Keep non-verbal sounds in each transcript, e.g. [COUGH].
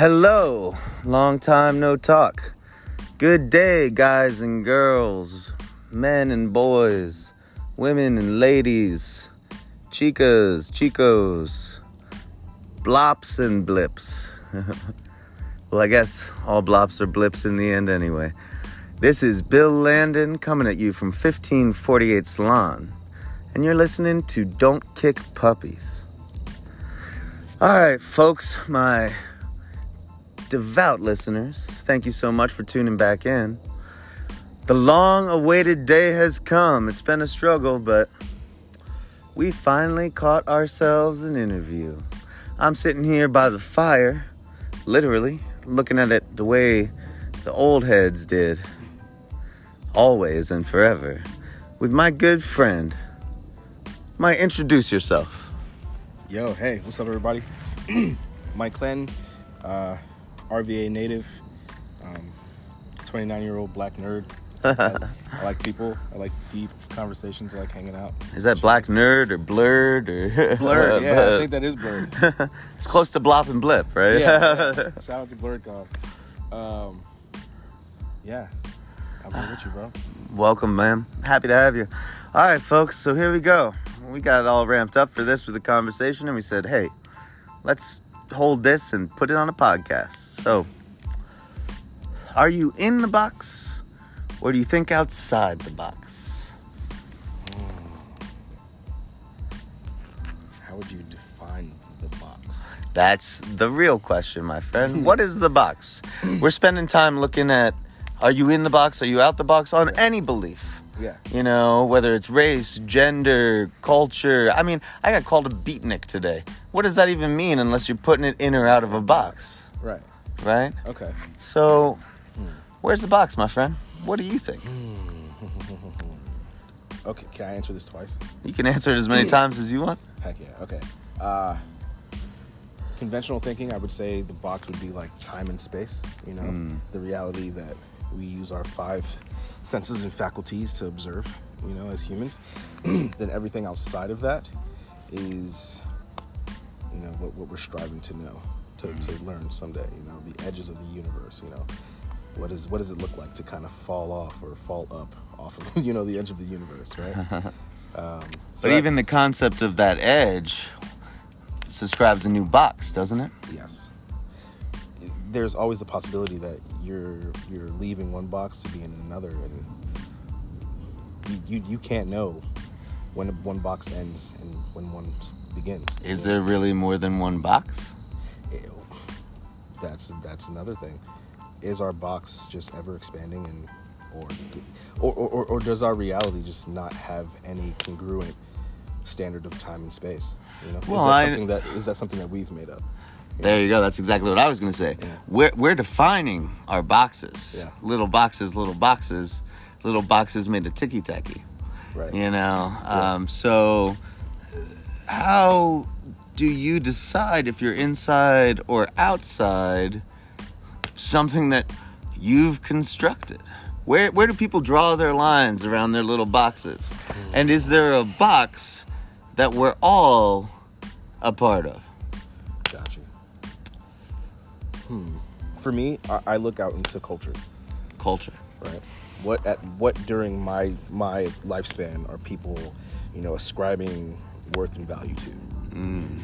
Hello, long time no talk. Good day, guys and girls, men and boys, women and ladies, chicas, chicos, blops and blips. [LAUGHS] well, I guess all blops are blips in the end anyway. This is Bill Landon coming at you from 1548 Salon, and you're listening to Don't Kick Puppies. All right, folks, my devout listeners, thank you so much for tuning back in. The long awaited day has come. It's been a struggle, but we finally caught ourselves an interview. I'm sitting here by the fire, literally, looking at it the way the old heads did, always and forever, with my good friend. Might introduce yourself. Yo, hey, what's up, everybody? [CLEARS THROAT] Mike Clinton, uh, RVA native, um, 29 year old black nerd. [LAUGHS] I, I like people. I like deep conversations. I like hanging out. Is that black nerd or blurred or [LAUGHS] Blurred, yeah, I think that is blurred. [LAUGHS] it's close to blop and blip, right? Yeah, yeah. shout out to Blurred God. Um, yeah, I'm here with you, bro. Welcome, man. Happy to have you. All right, folks. So here we go. We got it all ramped up for this with the conversation, and we said, "Hey, let's hold this and put it on a podcast." So, are you in the box, or do you think outside the box? Hmm. How would you define the box? That's the real question, my friend. Hmm. what is the box? [CLEARS THROAT] We're spending time looking at are you in the box, are you out the box on any belief? Yeah. You know, whether it's race, gender, culture. I mean, I got called a beatnik today. What does that even mean unless you're putting it in or out of a box, Right. Right? Okay. So, where's the box, my friend? What do you think? [LAUGHS] Okay. Can I answer this twice? You can answer it as many times as you want. Heck yeah. Okay. Uh, conventional thinking, I would say the box would be like time and space. You know, the reality that we use our five senses and faculties to observe. You know, as humans. [CLEARS THROAT] then everything outside of that is, you know, what, what we're striving to know, to, to learn someday. You know, the edges of the universe. You know. What is what does it look like to kind of fall off or fall up off of [LAUGHS] you know the edge of the universe, right? [LAUGHS] Um, But that- even the concept of that edge subscribes a new box, doesn't it? Yes. There's always the possibility that you're you're leaving one box to be in another, and you you, you can't know when one box ends and when one begins. Is there really more than one box? That's that's another thing. Is our box just ever expanding, and or or, or, or does our reality just not have any congruent standard of time and space? You know, Well, is that I- something that is that something that we've made up? There you go. That's exactly what I was going to say. Yeah. We're, we're defining our boxes. Yeah. Little boxes, little boxes, little boxes made of ticky tacky. Right. You know? Um, so, how do you decide if you're inside or outside something that you've constructed? Where, where do people draw their lines around their little boxes? And is there a box that we're all a part of? Gotcha. Hmm. For me, I, I look out into culture, Culture. right? What at what during my my lifespan are people, you know, ascribing worth and value to?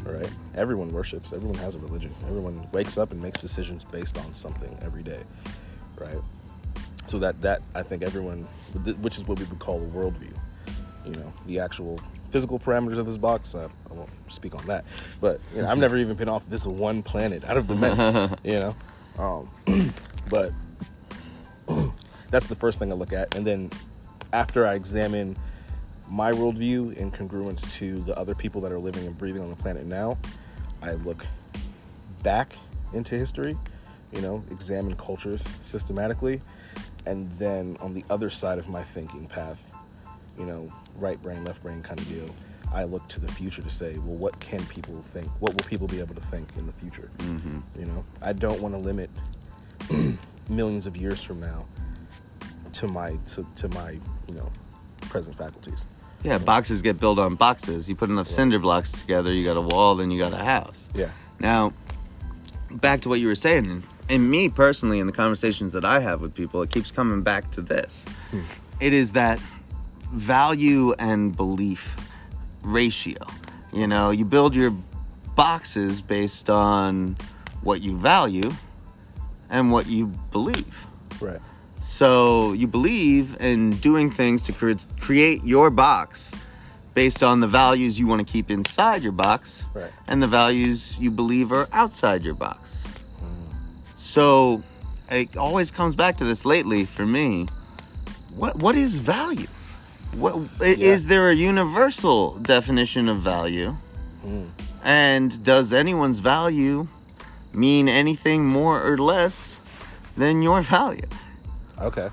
Right? Everyone worships. Everyone has a religion. Everyone wakes up and makes decisions based on something every day, right? So that that I think everyone, which is what we would call a worldview. You know, the actual physical parameters of this box. Uh, I won't speak on that, but you know, I've never even been off this one planet out of the many. [LAUGHS] you know, um, [CLEARS THROAT] but [CLEARS THROAT] that's the first thing I look at, and then after I examine my worldview in congruence to the other people that are living and breathing on the planet now, I look back into history, you know, examine cultures systematically, and then on the other side of my thinking path, you know, right brain, left brain kind of deal, I look to the future to say, well, what can people think? What will people be able to think in the future? Mm-hmm. You know, I don't want to limit [CLEARS THROAT] millions of years from now to my to, to my you know present faculties. Yeah, boxes get built on boxes. You put enough cinder blocks together, you got a wall, then you got a house. Yeah. Now, back to what you were saying, and, me personally, in the conversations that I have with people, it keeps coming back to this. Hmm. It is that value and belief ratio. You know, you build your boxes based on what you value and what you believe. Right. So you believe in doing things to cre- create your box based on the values you want to keep inside your box Right. and the values you believe are outside your box. So it always comes back to this lately for me. What what is value? What i- is there a universal definition of value? Hmm. And does anyone's value mean anything more or less than your value? Okay.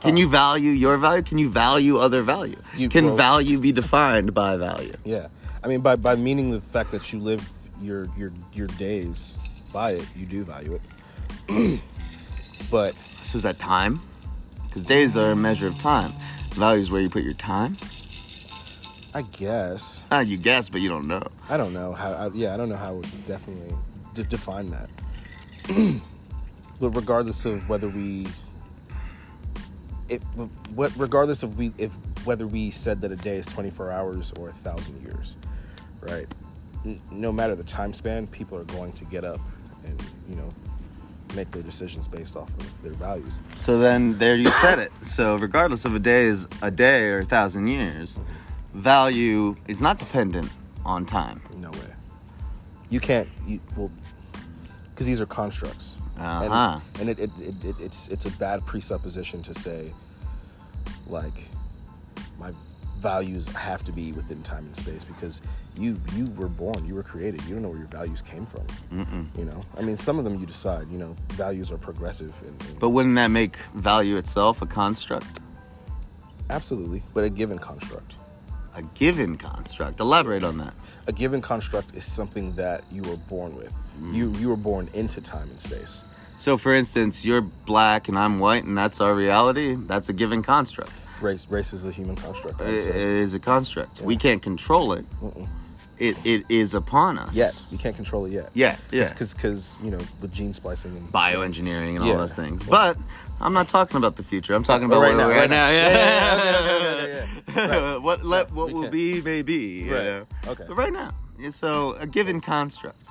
Can you value your value? Can you value other value? You- Can well- value be defined by value? Yeah. I mean, by by meaning the fact that you live your your your days by it, you do value it. [CLEARS THROAT] but So is that time? Because days are a measure of time. Value is where you put your time. I guess Ah, you guess, but you don't know. I don't know how. I, yeah, I don't know how I would definitely de- define that. [CLEARS THROAT] but regardless of whether we, if what regardless of we if whether we said that a day is 24 hours or a thousand years, right? No matter the time span, people are going to get up and you know make their decisions based off of their values. So then there you said it. So regardless of a day is a day or a thousand years, value is not dependent on time. No way. You can't. You well, because these are constructs. Uh-huh. And, and it, it, it, it, it's it's a bad presupposition to say, like, my values have to be within time and space because you you were born, you were created. You don't know where your values came from. Mm-mm. You know, I mean, some of them you decide. You know, values are progressive and, and But wouldn't that make value itself a construct? absolutely, but a given construct. A given construct. Elaborate on that. A given construct is something that you were born with. You you were born into time and space. So for instance, you're black and I'm white and that's our reality. That's a given construct. Race race is a human construct. It is a construct. We can't control it. It it is upon us. yet. we can't control it yet. Yeah, yeah. Because because you know with gene splicing and Bioengineering and all Yeah. those things. But I'm not talking about the future. I'm talking about right now, right now. Yeah. Yeah, yeah, [LAUGHS] yeah, yeah, yeah, yeah. what let what we will can. be may be. you Right. know? Okay. But right now, so a given construct,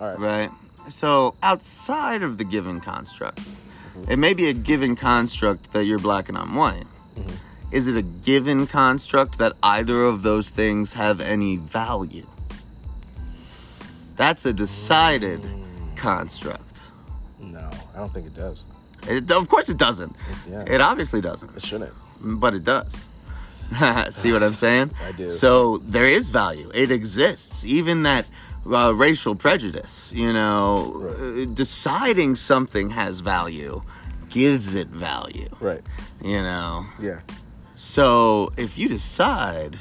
All right. right? So outside of the given constructs, Mm-hmm. it may be a given construct that you're black and I'm white. Mm-hmm. Is it a given construct that either of those things have any value? That's a decided Mm. construct. No, I don't think it does. It, of course, it doesn't. Yeah. It obviously doesn't, It shouldn't. but it does. [LAUGHS] See what I'm saying? [LAUGHS] I do. So there is value. It exists. Even that uh, racial prejudice, you know, Right. uh, deciding something has value gives it value, Right. you know. Yeah. So if you decide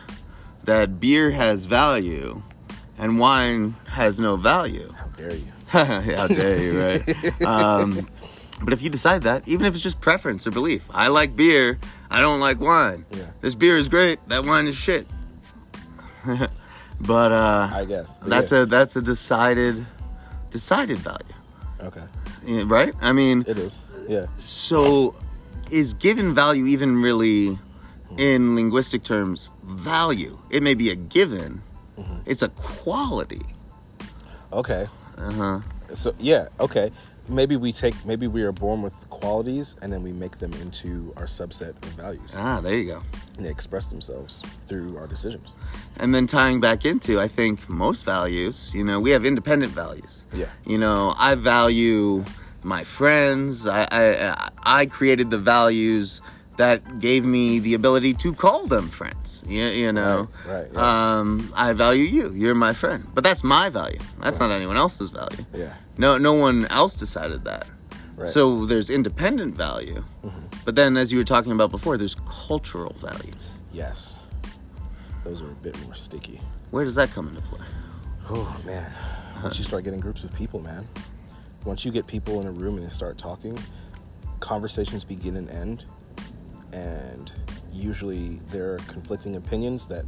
that beer has value and wine has no value, How dare you? [LAUGHS] how dare you, right? [LAUGHS] um, but if you decide that, even if it's just preference or belief, I like beer, I don't like wine. Yeah. This beer is great, that wine is shit. [LAUGHS] but uh, I guess. But that's yeah. a that's a decided decided value, Okay. Yeah, right? I mean, It is. Yeah. so is given value even really, in linguistic terms, value? It may be a given. Mm-hmm. It's a quality. Okay. Uh huh. So yeah. Okay. Maybe we take. Maybe we are born with qualities, and then we make them into our subset of values, Ah, there you go. and they express themselves through our decisions. And then tying back into, I think most values, you know, we have independent values. Yeah. You know, I value my friends. I I, I created the values that gave me the ability to call them friends. You, you know. Right, right, yeah. Um, I value you. You're my friend. But that's my value. That's not anyone else's value. Yeah. No, no one else decided that. Right. So there's independent value. mm-hmm. But then, as you were talking about before, there's cultural value. Yes. Those are a bit more sticky. Where does that come into play? Oh man. Once you start getting groups of people, man. Once you get people in a room and they start talking, conversations begin and end. And usually there are conflicting opinions that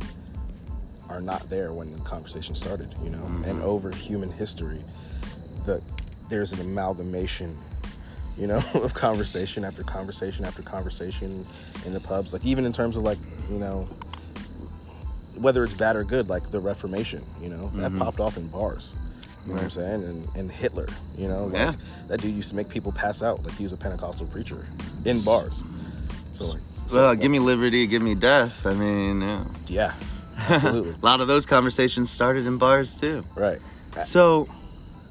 are not there when the conversation started, you know. And over human history, the there's an amalgamation, you know, [LAUGHS] of conversation after conversation after conversation in the pubs. Like even in terms of like, you know, whether it's bad or good, like the Reformation, you know, that Mm-hmm. popped off in bars. You know what I'm saying? And, and Hitler, you know, like, Yeah. that dude used to make people pass out. Like he was a Pentecostal preacher in bars. So like, so, Well, like, give me liberty, give me death. I mean, yeah. yeah, [LAUGHS] absolutely, a lot of those conversations started in bars too. right. So,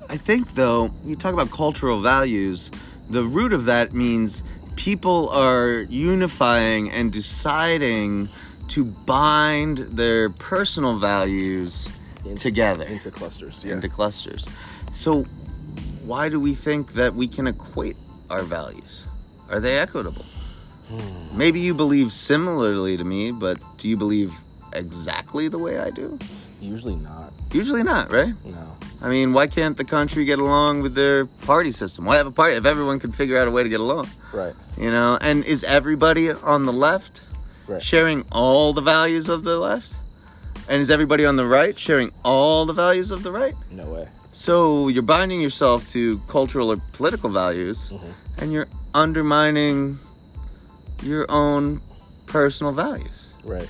I think though, you talk about cultural values, the root of that means people are unifying and deciding to bind their personal values In- together into clusters. Yeah. into clusters. So, why do we think that we can equate our values? Are they equitable? Maybe you believe similarly to me, but do you believe exactly the way I do? Usually not. Usually not, right? No. I mean, why can't the country get along with their party system? Why have a party if everyone could figure out a way to get along? Right. You know, and is everybody on the left Right. sharing all the values of the left? And is everybody on the right sharing all the values of the right? No way. So you're binding yourself to cultural or political values Mm-hmm. and you're undermining your own personal values. Right.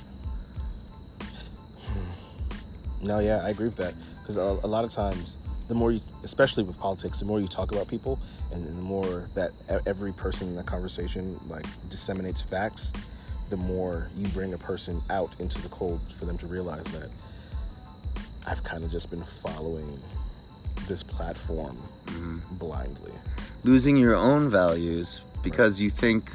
No, yeah, I agree with that. Because a, a lot of times, the more you, especially with politics, the more you talk about people, and, and the more that every person in the conversation like disseminates facts, the more you bring a person out into the cold for them to realize that I've kind of just been following this platform mm-hmm. blindly. Losing your own values because you think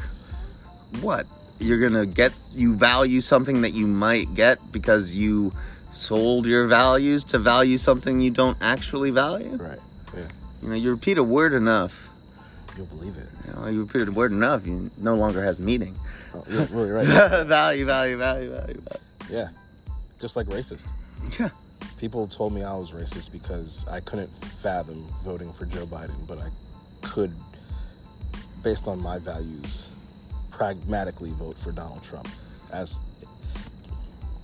what? You're going to get you value something that you might get because you sold your values to value something you don't actually value. Right. Yeah. You know, you repeat a word enough, You'll believe it. you know, you repeat a word enough, you no longer has meaning. Oh, you're [LAUGHS] really right. value, value, value, value, value. Yeah. Just like racist. Yeah. People told me I was racist because I couldn't fathom voting for Joe Biden, but I could, based on my values, pragmatically vote for Donald Trump. As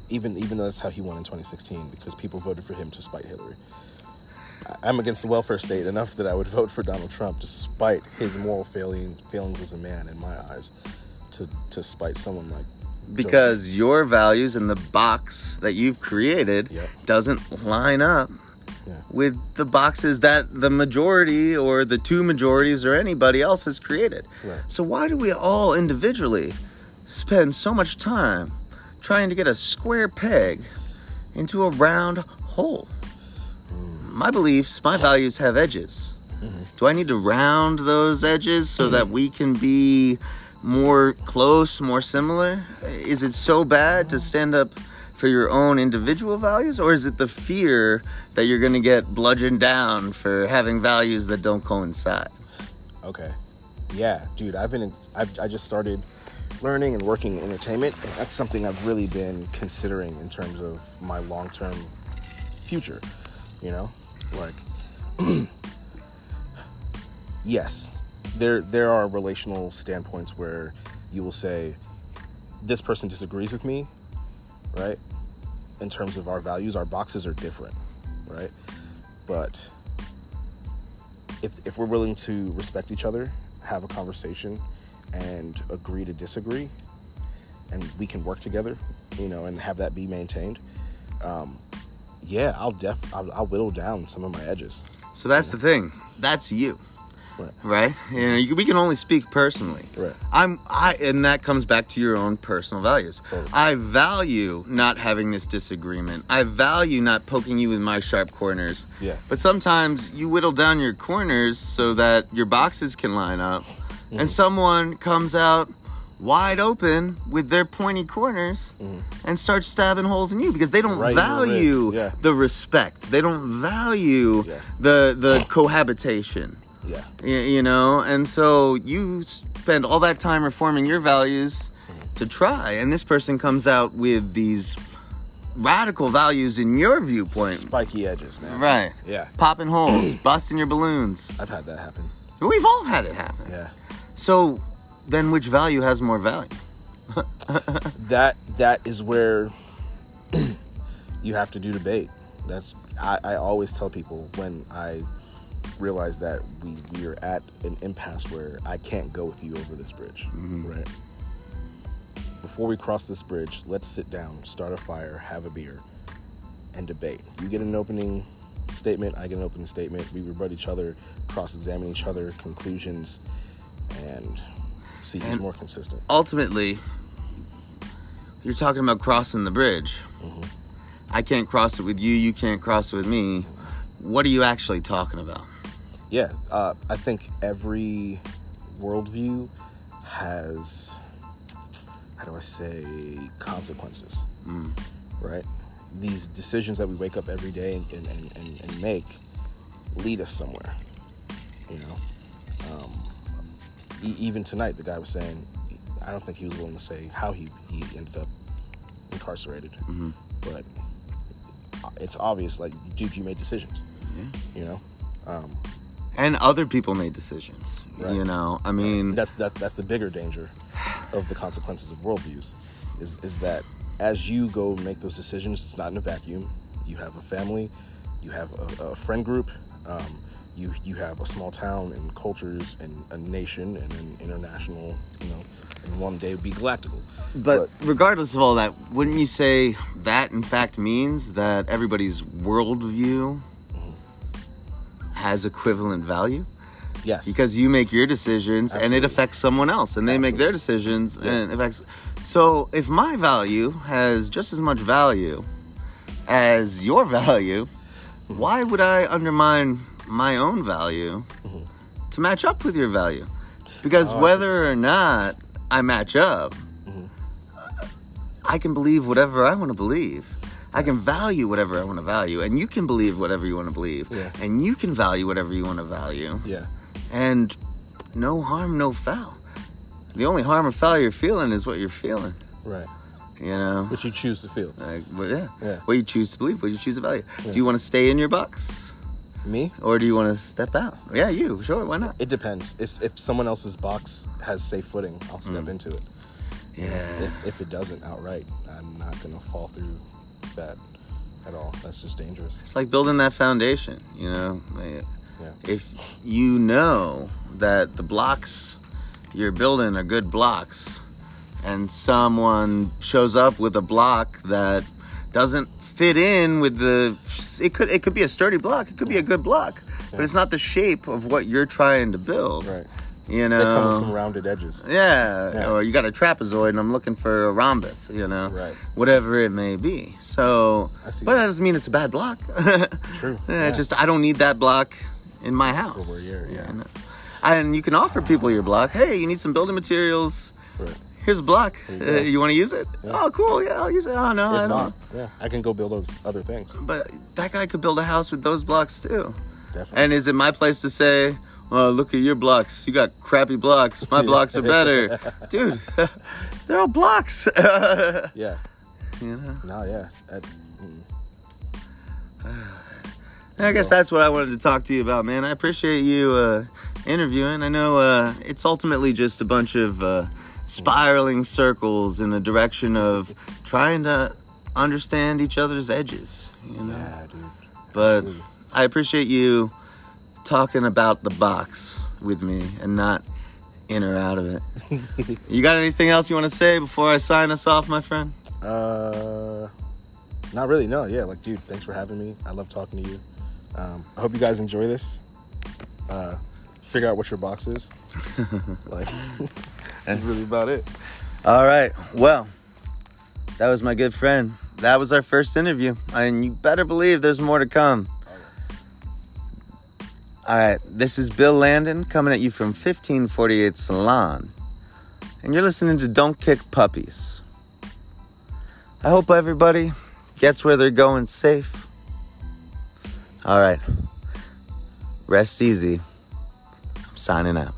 even even though that's how he won in 2016, because people voted for him to spite Hillary. I'm against the welfare state enough that I would vote for Donald Trump despite his moral failing, failings as a man in my eyes, to to spite someone like Joe because your values and the box that you've created Yep. doesn't line up Yeah. with the boxes that the majority or the two majorities or anybody else has created. Right. So why do we all individually spend so much time trying to get a square peg into a round hole? Hmm. My beliefs, my values have edges. Mm-hmm. Do I need to round those edges so that we can be more close, more similar? Is it so bad to stand up for your own individual values, or is it the fear that you're going to get bludgeoned down for having values that don't coincide? Okay. Yeah, dude, I've been in, I've, I just started learning and working in entertainment. and That's something I've really been considering in terms of my long-term future, you know? Like [CLEARS THROAT] yes, there there are relational standpoints where you will say this person disagrees with me, right? In terms of our values, our boxes are different, right? But if, if we're willing to respect each other, have a conversation, and agree to disagree, and we can work together, you know, and have that be maintained, um, yeah, I'll def I'll, I'll whittle down some of my edges. So that's the thing. That's you. Right. right? You know, you, we can only speak personally. Right. I'm I and that comes back to your own personal values. Totally. I value not having this disagreement. I value not poking you with my sharp corners. Yeah. But sometimes you whittle down your corners so that your boxes can line up Mm-hmm. and someone comes out wide open with their pointy corners and starts stabbing holes in you because they don't Mm-hmm. Right value yeah. the respect. They don't value Yeah. the the cohabitation. Yeah. You know and so you spend all that time reforming your values to try and this person comes out with these radical values in your viewpoint Spiky edges, man. right Yeah. popping holes [CLEARS THROAT] busting your balloons I've had that happen. we've all had it happen Yeah. so then which value has more value [LAUGHS] that that is where [CLEARS THROAT] you have to do debate. That's I, I always tell people when I realize that we we are at an impasse where I can't go with you over this bridge, mm-hmm. right? Before we cross this bridge, let's sit down, start a fire, have a beer, and debate. You get an opening statement, I get an opening statement. We rebut each other, cross-examine each other, conclusions, and see who's more consistent. ultimately, you're talking about crossing the bridge. Mm-hmm. I can't cross it with you. You can't cross it with me. What are you actually talking about? Yeah, uh, I think every worldview has, how do I say, consequences, right? These decisions that we wake up every day and, and, and, and make lead us somewhere, you know? Um, e- even tonight, the guy was saying, I don't think he was willing to say how he, he ended up incarcerated, but it's obvious, like, dude, you made decisions, Yeah. you know? Um, And other people made decisions. Right. You know, I mean, that's that, that's the bigger danger of the consequences of worldviews is is that as you go make those decisions it's not in a vacuum you have a family you have a, a friend group um, you you have a small town and cultures and a nation and an international you know and one day be galactical but regardless of all that, wouldn't you say that in fact means that everybody's worldview has equivalent value? yes. Because you make your decisions and it affects someone else and they make their decisions and it affects so if my value has just as much value as your [LAUGHS] value why would i undermine my own value mm-hmm. to match up with your value? Because Oh, I see what you're whether or not i match up mm-hmm. i can believe whatever i want to believe I can value whatever I want to value, and you can believe whatever you want to believe, Yeah. and you can value whatever you want to value yeah and no harm, no foul. The only harm or foul you're feeling is what you're feeling. right You know, what you choose to feel like, but yeah, Yeah. what you choose to believe, what you choose to value. Do you want to stay in your box, me or do you want to step out? Yeah, you sure, why not? it depends it's, if someone else's box has safe footing i'll step mm. into it Yeah, if, if it doesn't outright, I'm not gonna fall through that at all. That's just dangerous. it's like building that foundation. You know, Yeah. if you know that the blocks you're building are good blocks and someone shows up with a block that doesn't fit in with the it could it could be a sturdy block it could be a good block but it's not the shape of what you're trying to build Right. You They come with know some rounded edges. yeah, Yeah. or you got a trapezoid and I'm looking for a rhombus, you know, Right. whatever it may be. So, I see but that. that doesn't mean it's a bad block. [LAUGHS] True. Yeah, Yeah. just I don't need that block in my house. where you're- yeah. You know? And you can offer people your block. Hey, you need some building materials. Right. Here's a block. you uh, you want to use it? Yeah. Oh, cool. Yeah, I'll use it. Oh no, I don't. not, yeah, I can go build those other things. But that guy could build a house with those blocks too. Definitely. And is it my place to say, "Oh, look at your blocks. You got crappy blocks. My blocks are better, [LAUGHS] dude. [LAUGHS] They're all blocks." [LAUGHS] yeah. you know. No, yeah. That, [SIGHS] I guess that's what I wanted to talk to you about, man. I appreciate you uh, interviewing. I know uh, it's ultimately just a bunch of uh, spiraling circles in the direction of trying to understand each other's edges. You know. yeah, dude. But Absolutely. I appreciate you talking about the box with me and not in or out of it. [LAUGHS] you got anything else you want to say before I sign us off, my friend? Uh, not really. No, yeah. Like, dude, thanks for having me. I love talking to you. Um, I hope you guys enjoy this. Uh, figure out what your box is. [LAUGHS] like, [LAUGHS] that's really about it. All right. Well, that was my good friend. That was our first interview, and you better believe there's more to come. All right, this is Bill Landon coming at you from 1548 Salon, and you're listening to Don't Kick Puppies. I hope everybody gets where they're going safe. All right, rest easy. I'm signing out.